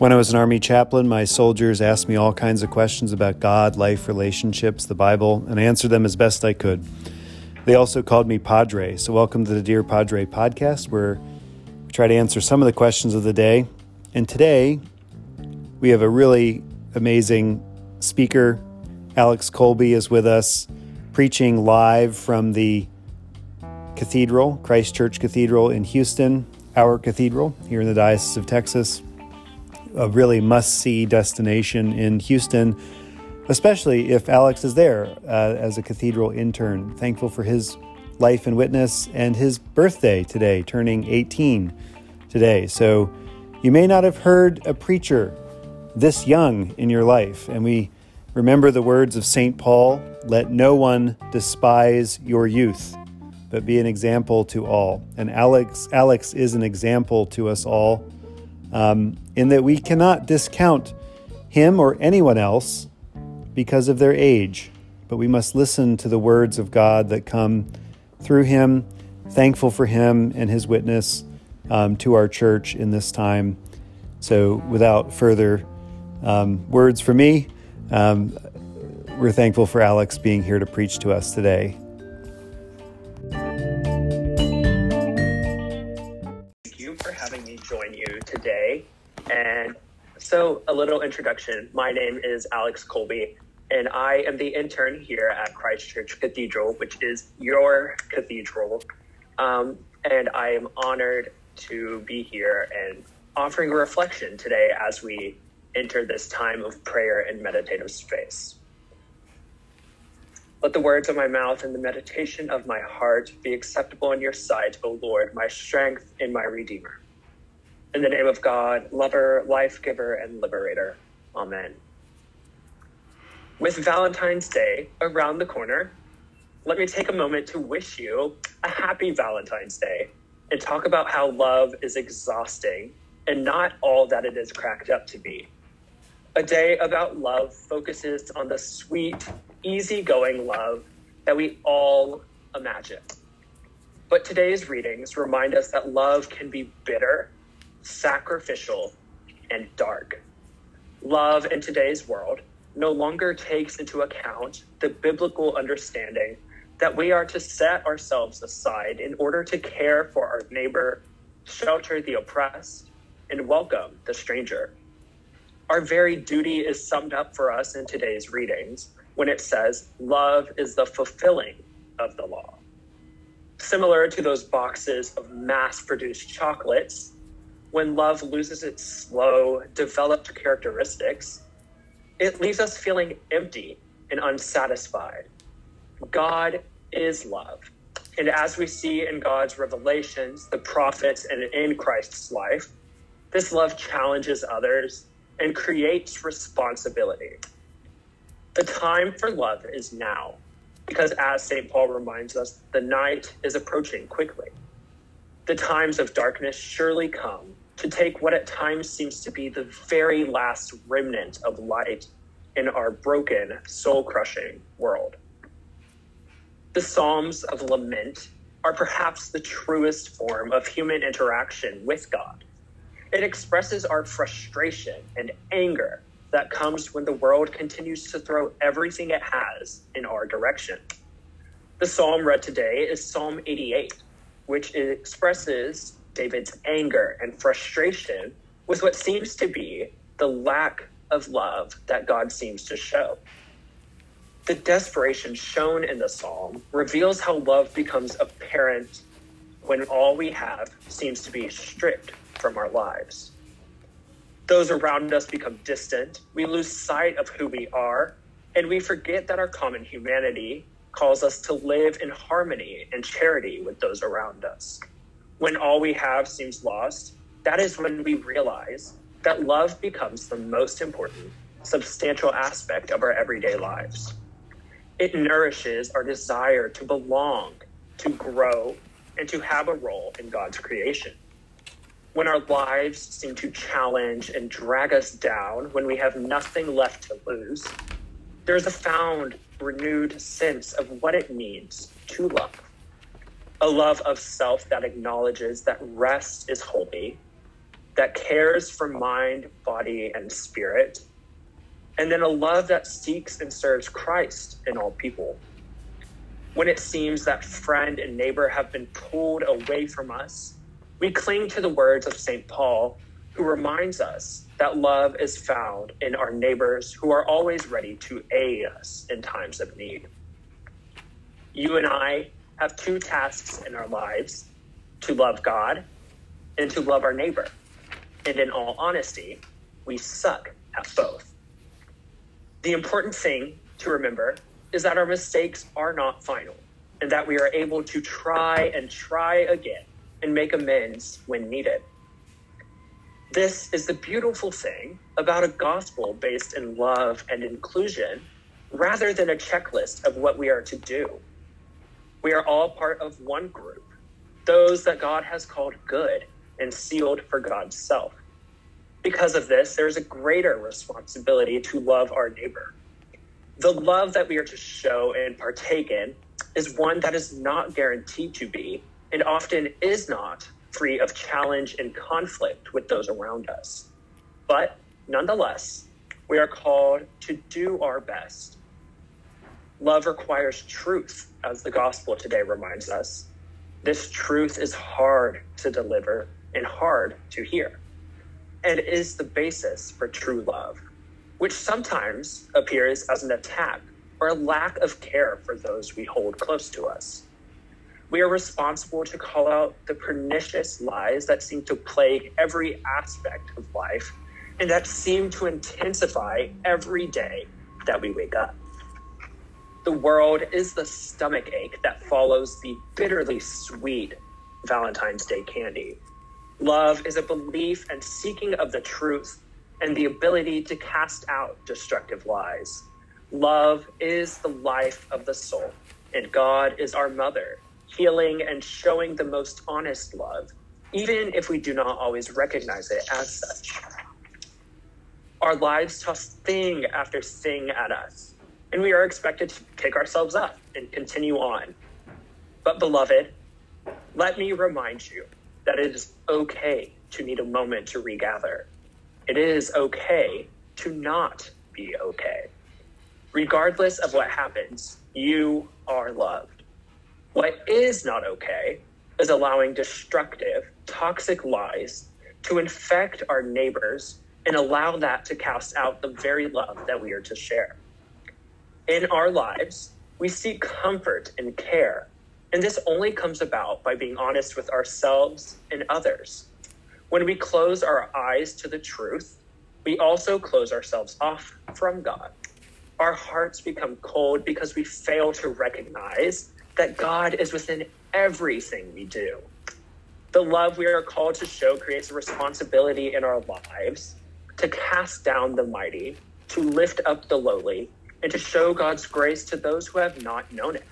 When I was an Army chaplain, my soldiers asked me all kinds of questions about God, life, relationships, the Bible, and I answered them as best I could. They also called me Padre, so welcome to the Dear Padre podcast, where we try to answer some of the questions of the day. And today, we have a really amazing speaker. Alex Colby is with us, preaching live from the cathedral, Christ Church Cathedral in Houston, our cathedral here in the Diocese of Texas a really must see destination in Houston, especially if Alex is there uh, as a cathedral intern. Thankful for his life and witness and his birthday today, turning 18 today. So you may not have heard a preacher this young in your life. And we remember the words of St. Paul let no one despise your youth. But be an example to all. And Alex, Alex is an example to us all um, in that we cannot discount him or anyone else because of their age, but we must listen to the words of God that come through him, thankful for him and his witness um, to our church in this time. So, without further um, words from me, um, we're thankful for Alex being here to preach to us today. And so, a little introduction. My name is Alex Colby, and I am the intern here at Christ Church Cathedral, which is your cathedral. Um, and I am honored to be here and offering a reflection today as we enter this time of prayer and meditative space. Let the words of my mouth and the meditation of my heart be acceptable in your sight, O Lord, my strength and my Redeemer. In the name of God, lover, life giver, and liberator. Amen. With Valentine's Day around the corner, let me take a moment to wish you a happy Valentine's Day and talk about how love is exhausting and not all that it is cracked up to be. A day about love focuses on the sweet, easygoing love that we all imagine. But today's readings remind us that love can be bitter sacrificial, and dark. Love in today's world no longer takes into account the biblical understanding that we are to set ourselves aside in order to care for our neighbor, shelter the oppressed, and welcome the stranger. Our very duty is summed up for us in today's readings when it says, Love is the fulfilling of the law. Similar to those boxes of mass produced chocolates when love loses its slow, developed characteristics, it leaves us feeling empty and unsatisfied. God is love. And as we see in God's revelations, the prophets, and in Christ's life, this love challenges others and creates responsibility. The time for love is now, because as St. Paul reminds us, the night is approaching quickly. The times of darkness surely come, to take what at times seems to be the very last remnant of light in our broken, soul crushing world. The Psalms of Lament are perhaps the truest form of human interaction with God. It expresses our frustration and anger that comes when the world continues to throw everything it has in our direction. The psalm read today is Psalm 88, which expresses David's anger and frustration with what seems to be the lack of love that God seems to show. The desperation shown in the psalm reveals how love becomes apparent when all we have seems to be stripped from our lives. Those around us become distant, we lose sight of who we are, and we forget that our common humanity calls us to live in harmony and charity with those around us when all we have seems lost, that is when we realize that love becomes the most important, substantial aspect of our everyday lives. It nourishes our desire to belong, to grow, and to have a role in God's creation. When our lives seem to challenge and drag us down, when we have nothing left to lose, there's a found, renewed sense of what it means to love a love of self that acknowledges that rest is holy, that cares for mind, body, and spirit, and then a love that seeks and serves Christ in all people. When it seems that friend and neighbor have been pulled away from us, we cling to the words of St. Paul, who reminds us that love is found in our neighbors who are always ready to aid us in times of need. You and I have two tasks in our lives to love God and to love our neighbor. And in all honesty, we suck at both. The important thing to remember is that our mistakes are not final and that we are able to try and try again and make amends when needed. This is the beautiful thing about a gospel based in love and inclusion rather than a checklist of what we are to do. We are all part of one group, those that God has called good and sealed for God's self. Because of this, there is a greater responsibility to love our neighbor. The love that we are to show and partake in is one that is not guaranteed to be, and often is not, free of challenge and conflict with those around us. But nonetheless, we are called to do our best. Love requires truth, as the gospel today reminds us. This truth is hard to deliver and hard to hear and is the basis for true love, which sometimes appears as an attack or a lack of care for those we hold close to us. We are responsible to call out the pernicious lies that seem to plague every aspect of life and that seem to intensify every day that we wake up. The world is the stomach ache that follows the bitterly sweet Valentine's Day candy Love is a belief and seeking of the truth and the ability to cast out destructive lies. Love is the life of the soul, and God is our mother, healing and showing the most honest love, even if we do not always recognize it as such. Our lives toss thing after thing at us, and we are expected to pick ourselves up and continue on. But, beloved, let me remind you that it is okay to need a moment to regather. It is okay to not be okay. Regardless of what happens, you are loved. What is not okay is allowing destructive, toxic lies to infect our neighbors and allow that to cast out the very love that we are to share. In our lives, we seek comfort and care and this only comes about by being honest with ourselves and others. When we close our eyes to the truth, we also close ourselves off from God. Our hearts become cold because we fail to recognize that God is within everything we do. The love we are called to show creates a responsibility in our lives to cast down the mighty, to lift up the lowly, and to show God's grace to those who have not known it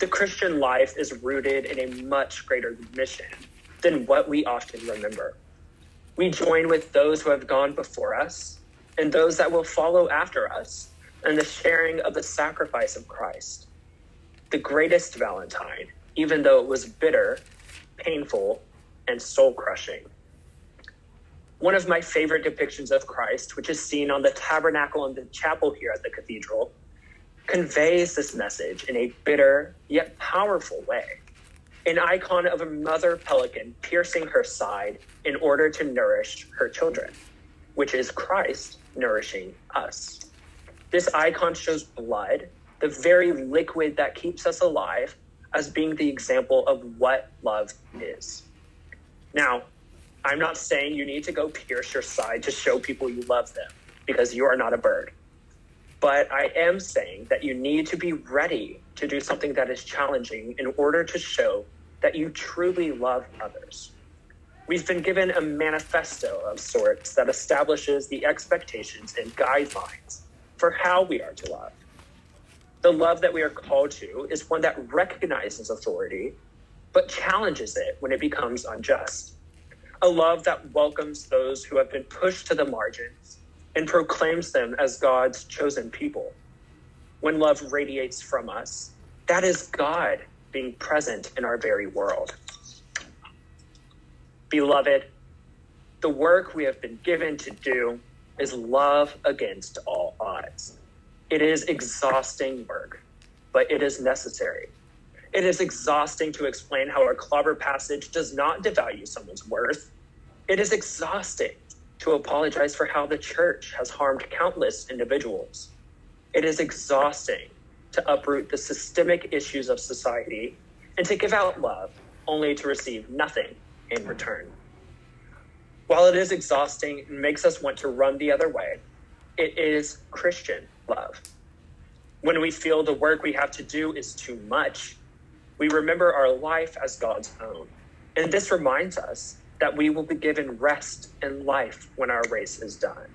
the Christian life is rooted in a much greater mission than what we often remember. We join with those who have gone before us and those that will follow after us in the sharing of the sacrifice of Christ. The greatest Valentine, even though it was bitter, painful, and soul crushing. One of my favorite depictions of Christ, which is seen on the tabernacle in the chapel here at the cathedral, conveys this message in a bitter yet powerful way. An icon of a mother pelican piercing her side in order to nourish her children, which is Christ nourishing us. This icon shows blood, the very liquid that keeps us alive, as being the example of what love is. Now, I'm not saying you need to go pierce your side to show people you love them, because you are not a bird. But I am saying that you need to be ready to do something that is challenging in order to show that you truly love others. We've been given a manifesto of sorts that establishes the expectations and guidelines for how we are to love. The love that we are called to is one that recognizes authority, but challenges it when it becomes unjust. A love that welcomes those who have been pushed to the margins and proclaims them as God's chosen people. When love radiates from us, that is God being present in our very world. Beloved, The work we have been given to do is love against all odds. It is exhausting work, but it is necessary. It is exhausting to explain how a clobber passage does not devalue someone's worth. It is exhausting to apologize for how the church has harmed countless individuals. It is exhausting to uproot the systemic issues of society and to give out love only to receive nothing in return. While it is exhausting and makes us want to run the other way, it is Christian love. When we feel the work we have to do is too much, we remember our life as God's own. And this reminds us that we will be given rest and life when our race is done.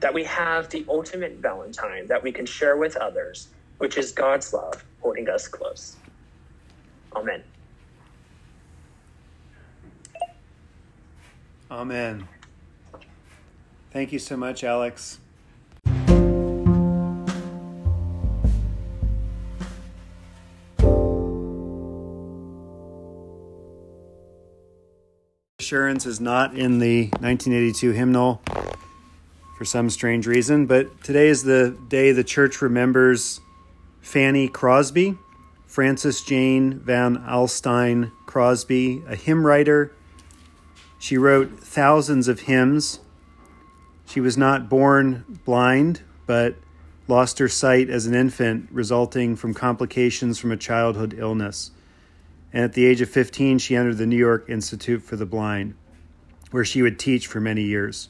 That we have the ultimate Valentine that we can share with others, which is God's love holding us close. Amen. Amen. Thank you so much, Alex. Assurance is not in the 1982 hymnal for some strange reason, but today is the day the church remembers Fanny Crosby, Frances Jane Van Alstyne Crosby, a hymn writer. She wrote thousands of hymns. She was not born blind, but lost her sight as an infant, resulting from complications from a childhood illness and at the age of 15, she entered the New York Institute for the Blind, where she would teach for many years.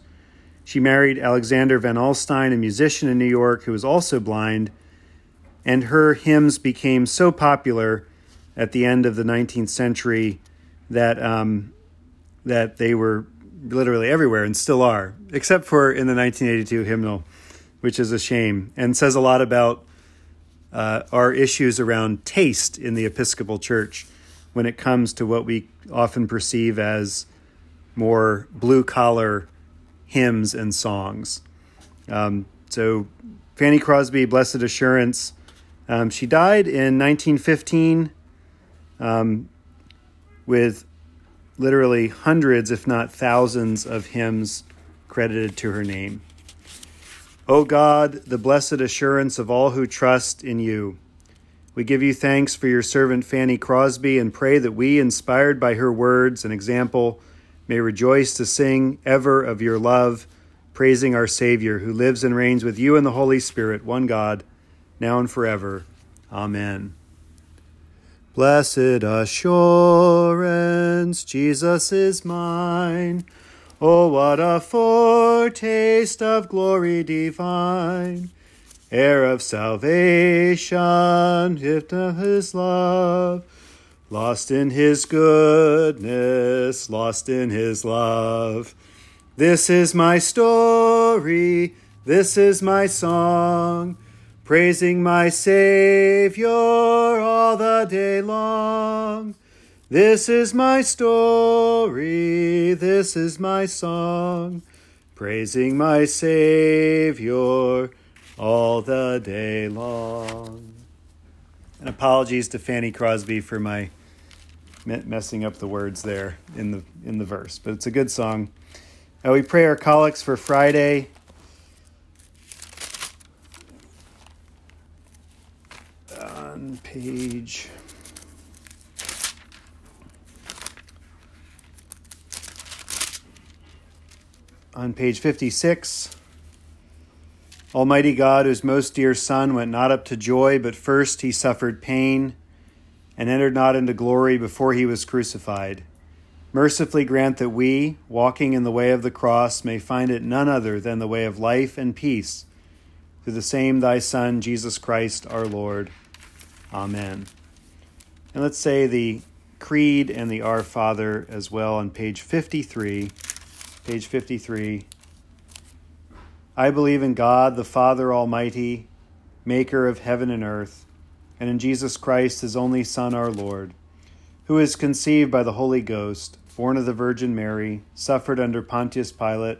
She married Alexander Van Alstyne, a musician in New York who was also blind, and her hymns became so popular at the end of the 19th century that um, that they were literally everywhere and still are, except for in the 1982 hymnal, which is a shame and says a lot about uh, our issues around taste in the Episcopal Church when it comes to what we often perceive as more blue collar hymns and songs. Um, so, Fanny Crosby, Blessed Assurance, um, she died in 1915 um, with literally hundreds, if not thousands, of hymns credited to her name. O God, the blessed assurance of all who trust in you we give you thanks for your servant Fanny Crosby and pray that we, inspired by her words and example, may rejoice to sing ever of your love, praising our Savior, who lives and reigns with you in the Holy Spirit, one God, now and forever. Amen. Blessed assurance, Jesus is mine. Oh, what a foretaste of glory divine! Heir of salvation, gift of his love, lost in his goodness, lost in his love. This is my story, this is my song, praising my Savior all the day long. This is my story, this is my song, praising my Savior all the day long. And apologies to Fanny Crosby for my messing up the words there in the in the verse, but it's a good song. Uh, we pray our collects for Friday. On page on page 56 Almighty God, whose most dear Son went not up to joy, but first he suffered pain and entered not into glory before he was crucified, mercifully grant that we, walking in the way of the cross, may find it none other than the way of life and peace. Through the same thy Son, Jesus Christ our Lord. Amen. And let's say the Creed and the Our Father as well on page 53. Page 53. I believe in God, the Father Almighty, maker of heaven and earth, and in Jesus Christ, his only Son, our Lord, who is conceived by the Holy Ghost, born of the Virgin Mary, suffered under Pontius Pilate,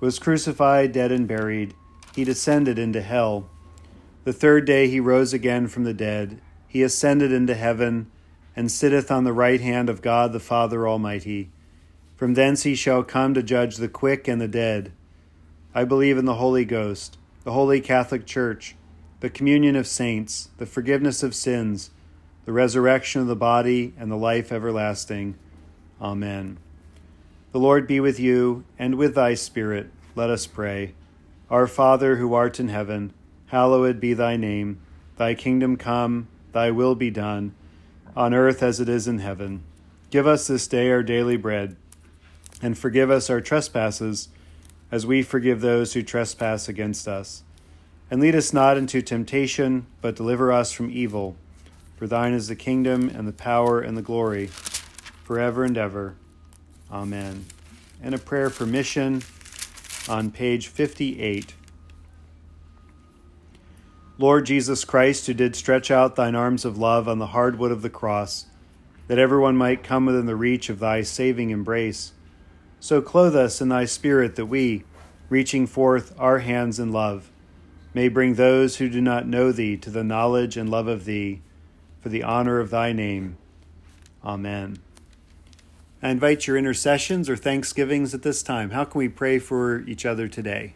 was crucified, dead, and buried. He descended into hell. The third day he rose again from the dead. He ascended into heaven and sitteth on the right hand of God the Father Almighty. From thence he shall come to judge the quick and the dead. I believe in the Holy Ghost, the holy Catholic Church, the communion of saints, the forgiveness of sins, the resurrection of the body, and the life everlasting. Amen. The Lord be with you, and with thy Spirit. Let us pray. Our Father, who art in heaven, hallowed be thy name. Thy kingdom come, thy will be done, on earth as it is in heaven. Give us this day our daily bread and forgive us our trespasses, as we forgive those who trespass against us. And lead us not into temptation, but deliver us from evil. For thine is the kingdom, and the power, and the glory, forever and ever. Amen. And a prayer for mission on page 58. Lord Jesus Christ, who did stretch out thine arms of love on the hard wood of the cross, that everyone might come within the reach of thy saving embrace so clothe us in thy Spirit that we, reaching forth our hands in love, may bring those who do not know thee to the knowledge and love of thee, for the honor of thy name. Amen. I invite your intercessions or thanksgivings at this time. How can we pray for each other today?